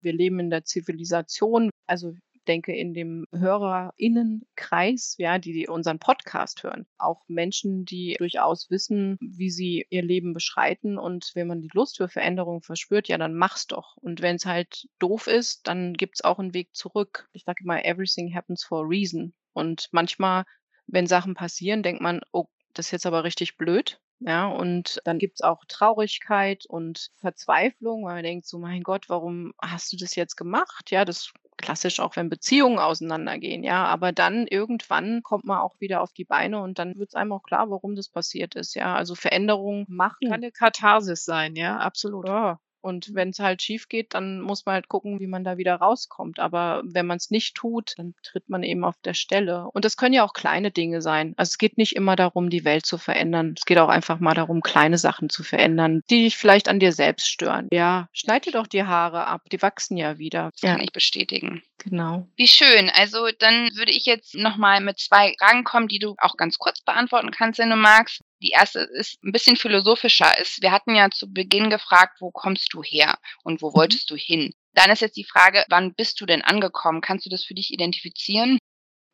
Wir leben in der Zivilisation. Also denke in dem HörerInnenkreis, ja, die, unseren Podcast hören. Auch Menschen, die durchaus wissen, wie sie ihr Leben beschreiten. Und wenn man die Lust für Veränderung verspürt, ja, dann mach's doch. Und wenn es halt doof ist, dann gibt's auch einen Weg zurück. Ich sage immer, everything happens for a reason. Und manchmal wenn Sachen passieren, denkt man, oh, das ist jetzt aber richtig blöd. Ja, und dann gibt's auch Traurigkeit und Verzweiflung, weil man denkt so, mein Gott, warum hast du das jetzt gemacht? Ja, das klassisch auch, wenn Beziehungen auseinandergehen, ja. Aber dann irgendwann kommt man auch wieder auf die Beine und dann wird es einem auch klar, warum das passiert ist, ja. Also Veränderungen machen. Kann eine Katharsis sein, ja, absolut. Ja, und wenn es halt schief geht, dann muss man halt gucken, wie man da wieder rauskommt. Aber wenn man es nicht tut, dann tritt man eben auf der Stelle. Und das können ja auch kleine Dinge sein. Also es geht nicht immer darum, die Welt zu verändern. Es geht auch einfach mal darum, kleine Sachen zu verändern, die dich vielleicht an dir selbst stören. Ja, schneid dir doch die Haare ab. Die wachsen ja wieder. Das kann ich bestätigen. Genau. Wie schön. Also dann würde ich jetzt nochmal mit zwei Fragen kommen, die du auch ganz kurz beantworten kannst, wenn du magst. Die erste ist ein bisschen philosophischer. Ist, wir hatten ja zu Beginn gefragt, wo kommst du her und wo mhm. wolltest du hin? Dann ist jetzt die Frage, wann bist du denn angekommen? Kannst du das für dich identifizieren?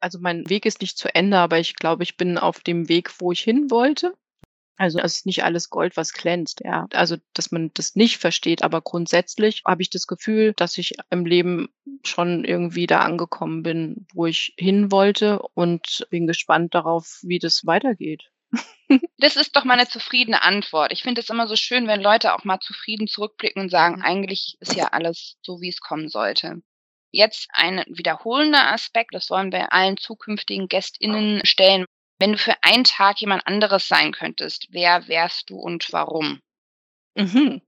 Also mein Weg ist nicht zu Ende, aber ich glaube, ich bin auf dem Weg, wo ich hin wollte. Also es ist nicht alles Gold, was glänzt, ja. Also, dass man das nicht versteht, aber grundsätzlich habe ich das Gefühl, dass ich im Leben schon irgendwie da angekommen bin, wo ich hin wollte und bin gespannt darauf, wie das weitergeht. Das ist doch mal eine zufriedene Antwort. Ich finde es immer so schön, wenn Leute auch mal zufrieden zurückblicken und sagen, eigentlich ist ja alles so, wie es kommen sollte. Jetzt ein wiederholender Aspekt, das wollen wir allen zukünftigen GästInnen stellen. Wenn du für einen Tag jemand anderes sein könntest, wer wärst du und warum? Mhm.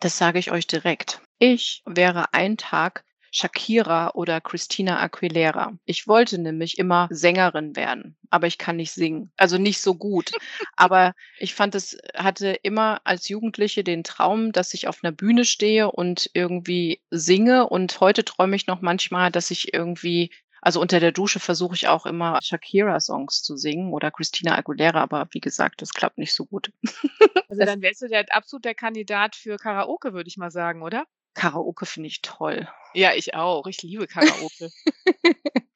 Das sage ich euch direkt. Ich wäre ein Tag Shakira oder Christina Aguilera. Ich wollte nämlich immer Sängerin werden, aber ich kann nicht singen. Also nicht so gut. aber ich fand es, hatte immer als Jugendliche den Traum, dass ich auf einer Bühne stehe und irgendwie singe. Und heute träume ich noch manchmal, dass ich irgendwie also unter der Dusche versuche ich auch immer Shakira-Songs zu singen oder Christina Aguilera, aber wie gesagt, das klappt nicht so gut. Also dann wärst du der absolut der Kandidat für Karaoke, würde ich mal sagen, oder? Karaoke finde ich toll. Ja, ich auch. Ich liebe Karaoke.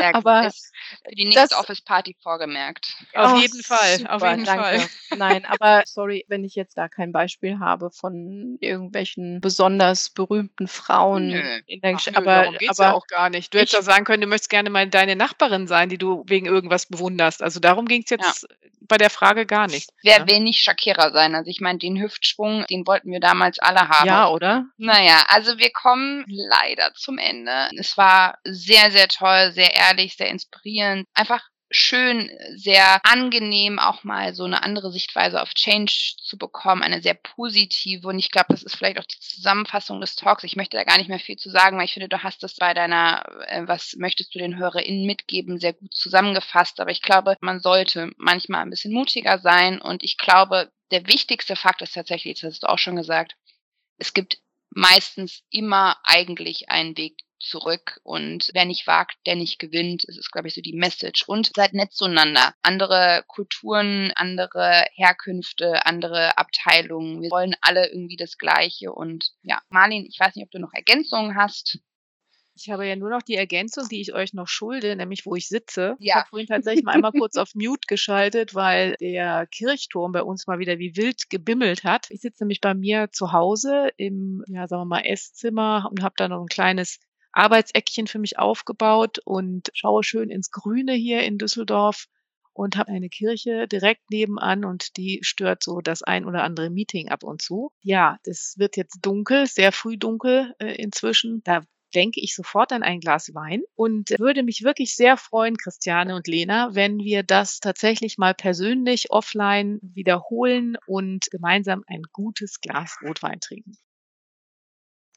Ja, aber für die nächste Office-Party vorgemerkt. Auf oh, jeden Fall, super, auf jeden danke. Fall. Nein, aber sorry, wenn ich jetzt da kein Beispiel habe von irgendwelchen besonders berühmten Frauen nö. in der Geschichte. Aber darum geht's aber ja auch gar nicht. Du hättest ja sagen können, du möchtest gerne mal deine Nachbarin sein, die du wegen irgendwas bewunderst. Also darum ging es jetzt ja. bei der Frage gar nicht. Wer ja? will nicht Shakira sein? Also ich meine, den Hüftschwung, den wollten wir damals alle haben. Ja, oder? Naja, also wir kommen leider zum Ende. Es war sehr, sehr toll sehr ehrlich, sehr inspirierend. Einfach schön, sehr angenehm, auch mal so eine andere Sichtweise auf Change zu bekommen, eine sehr positive. Und ich glaube, das ist vielleicht auch die Zusammenfassung des Talks. Ich möchte da gar nicht mehr viel zu sagen, weil ich finde, du hast das bei deiner, äh, was möchtest du den HörerInnen mitgeben, sehr gut zusammengefasst. Aber ich glaube, man sollte manchmal ein bisschen mutiger sein. Und ich glaube, der wichtigste Fakt ist tatsächlich, das hast du auch schon gesagt, es gibt meistens immer eigentlich einen Weg zurück und wer nicht wagt, der nicht gewinnt. Das ist, glaube ich, so die Message. Und seid nett zueinander. Andere Kulturen, andere Herkünfte, andere Abteilungen. Wir wollen alle irgendwie das Gleiche. Und ja, Marlin, ich weiß nicht, ob du noch Ergänzungen hast. Ich habe ja nur noch die Ergänzung, die ich euch noch schulde, nämlich wo ich sitze. Ich Ja. habe vorhin tatsächlich mal einmal kurz auf Mute geschaltet, weil der Kirchturm bei uns mal wieder wie wild gebimmelt hat. Ich sitze nämlich bei mir zu Hause im, ja, sagen wir mal, Esszimmer und habe da noch ein kleines Arbeitseckchen für mich aufgebaut und schaue schön ins Grüne hier in Düsseldorf und habe eine Kirche direkt nebenan und die stört so das ein oder andere Meeting ab und zu. Ja, das wird jetzt dunkel, sehr früh dunkel äh, inzwischen. Da denke ich sofort an ein Glas Wein und würde mich wirklich sehr freuen, Christiane und Lena, wenn wir das tatsächlich mal persönlich offline wiederholen und gemeinsam ein gutes Glas Rotwein trinken.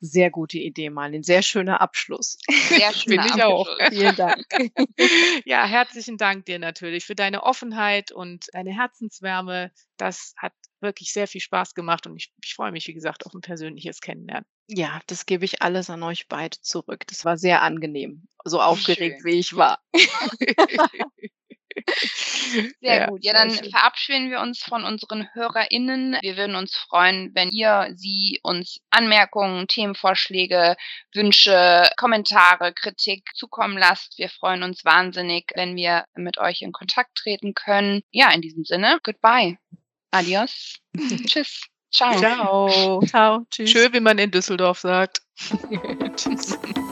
Sehr gute Idee, Marlin. Sehr schöner Abschluss. Sehr schöner Finde ich auch. Abschluss. Vielen Dank. Ja, herzlichen Dank dir natürlich für deine Offenheit und deine Herzenswärme. Das hat wirklich sehr viel Spaß gemacht und ich, ich freue mich, wie gesagt, auf ein persönliches Kennenlernen. Ja, das gebe ich alles an euch beide zurück. Das war sehr angenehm. So aufgeregt, Schön. wie ich war. Sehr Ja, gut. Ja, dann verabschieden wir uns von unseren HörerInnen. Wir würden uns freuen, wenn ihr sie uns Anmerkungen, Themenvorschläge, Wünsche, Kommentare, Kritik zukommen lasst. Wir freuen uns wahnsinnig, wenn wir mit euch in Kontakt treten können. Ja, in diesem Sinne, goodbye. Adios. Tschüss. Ciao. Ciao. Ciao. Tschüss. Schön, wie man in Düsseldorf sagt. Tschüss.